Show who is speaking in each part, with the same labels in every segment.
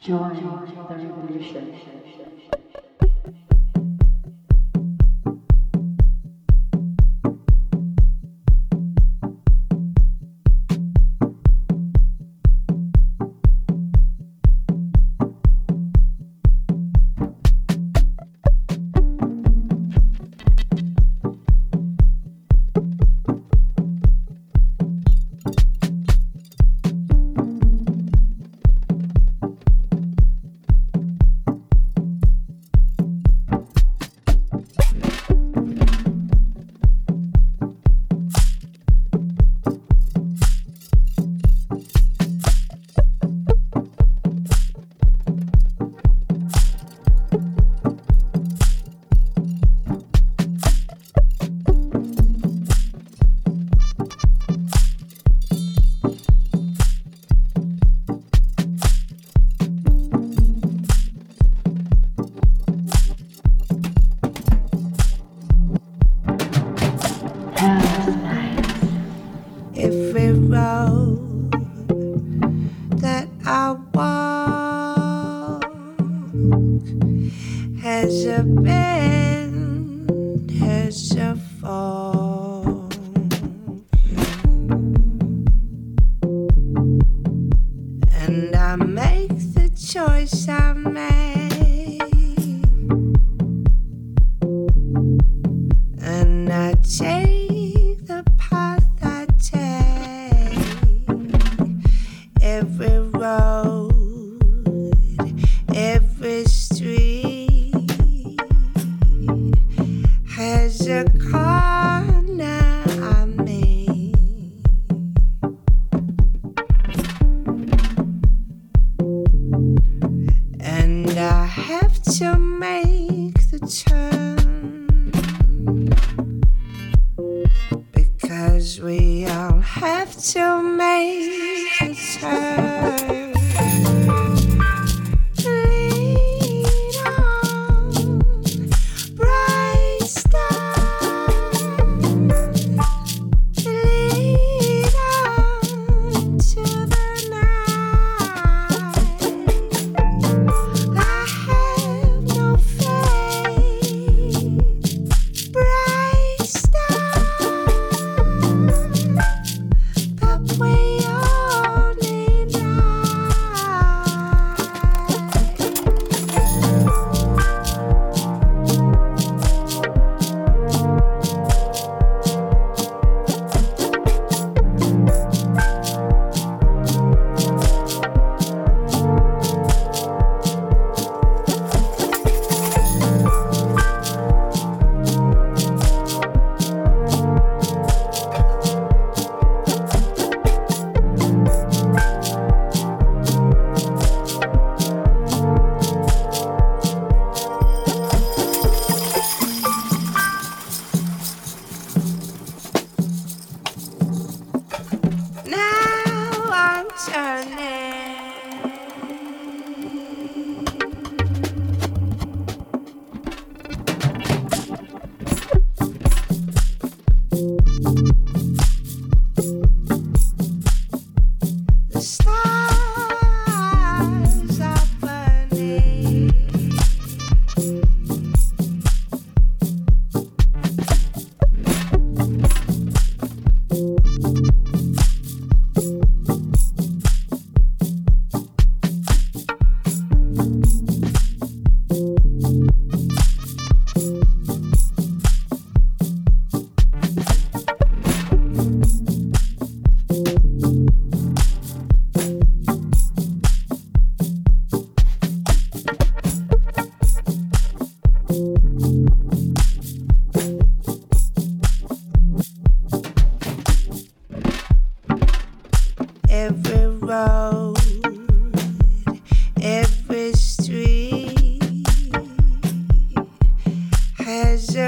Speaker 1: Join the revolution.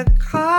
Speaker 2: Make the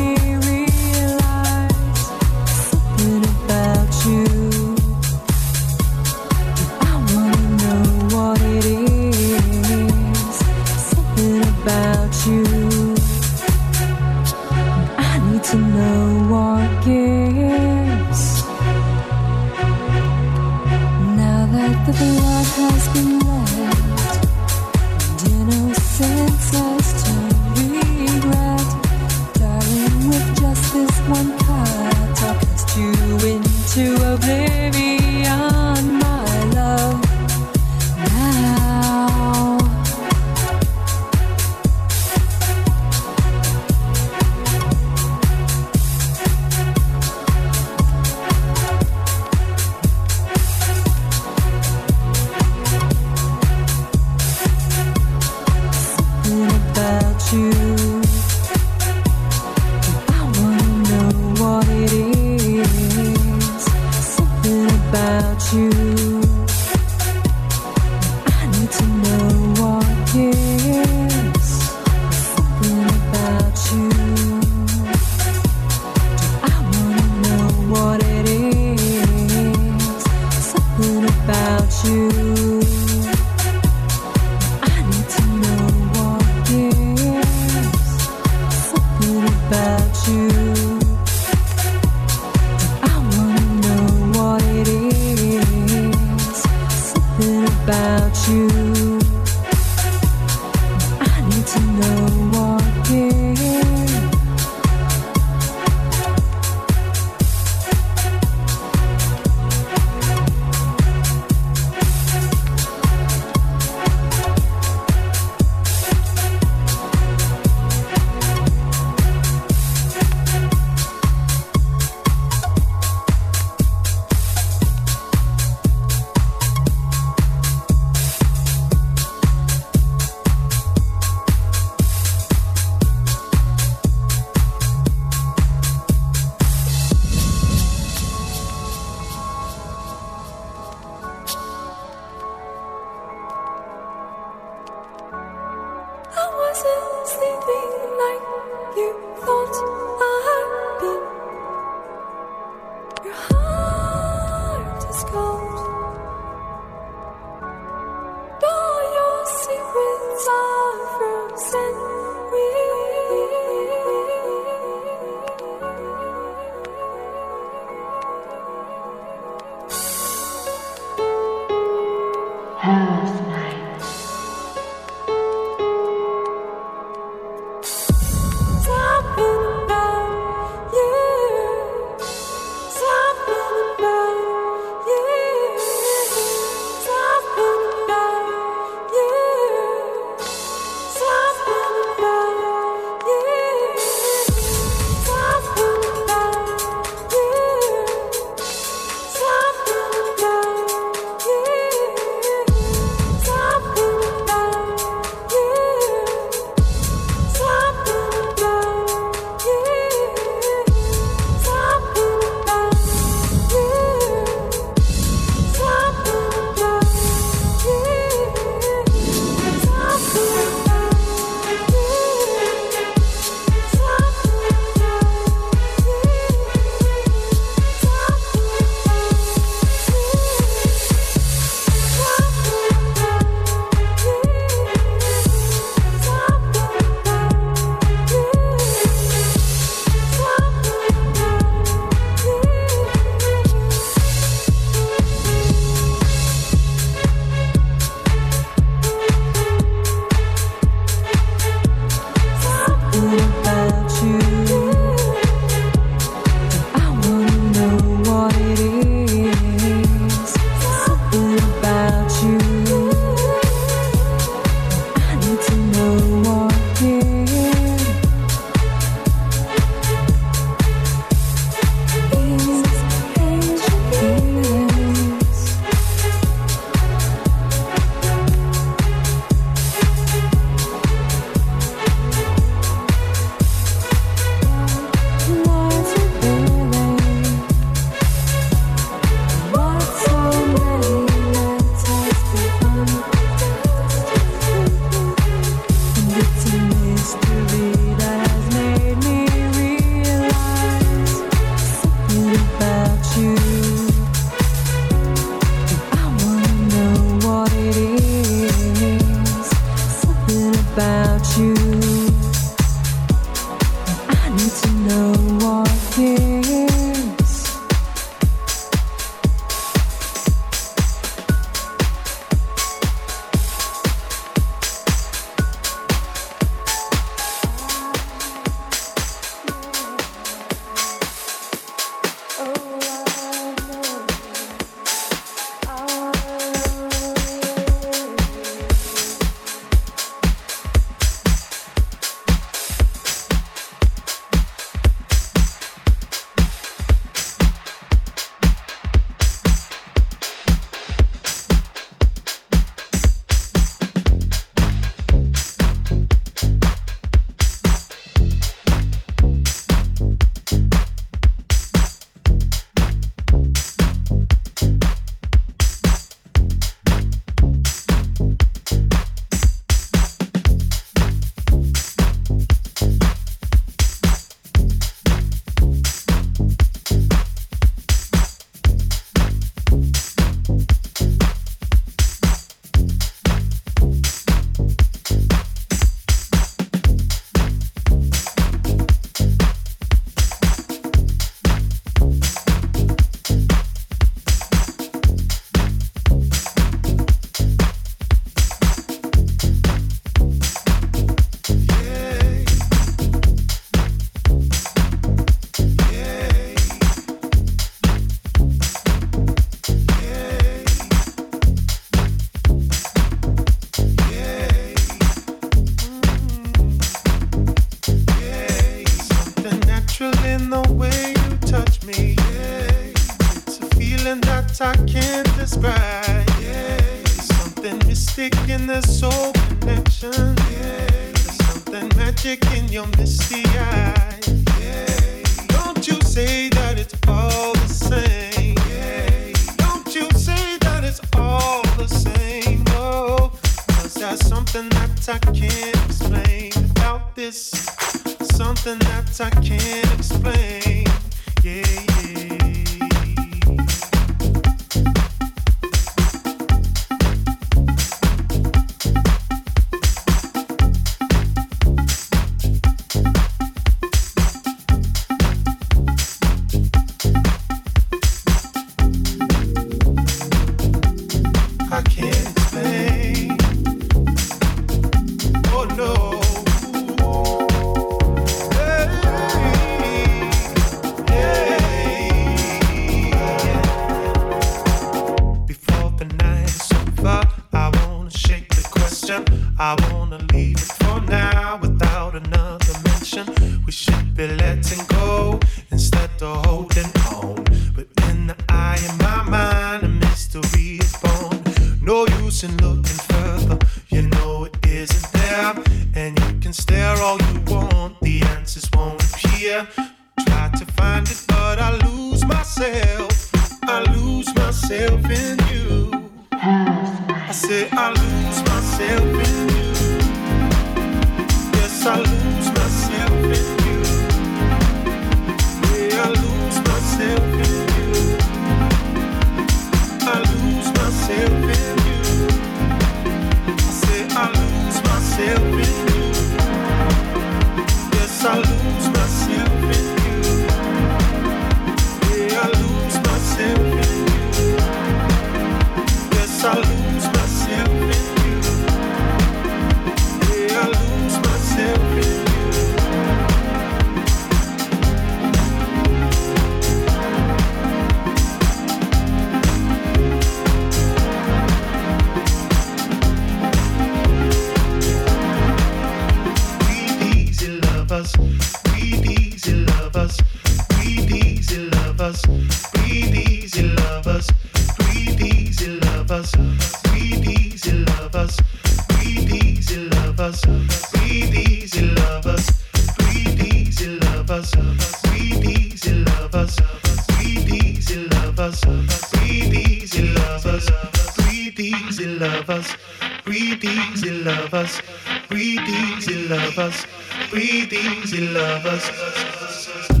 Speaker 2: of us. Breathe easy, love us.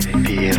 Speaker 2: feel.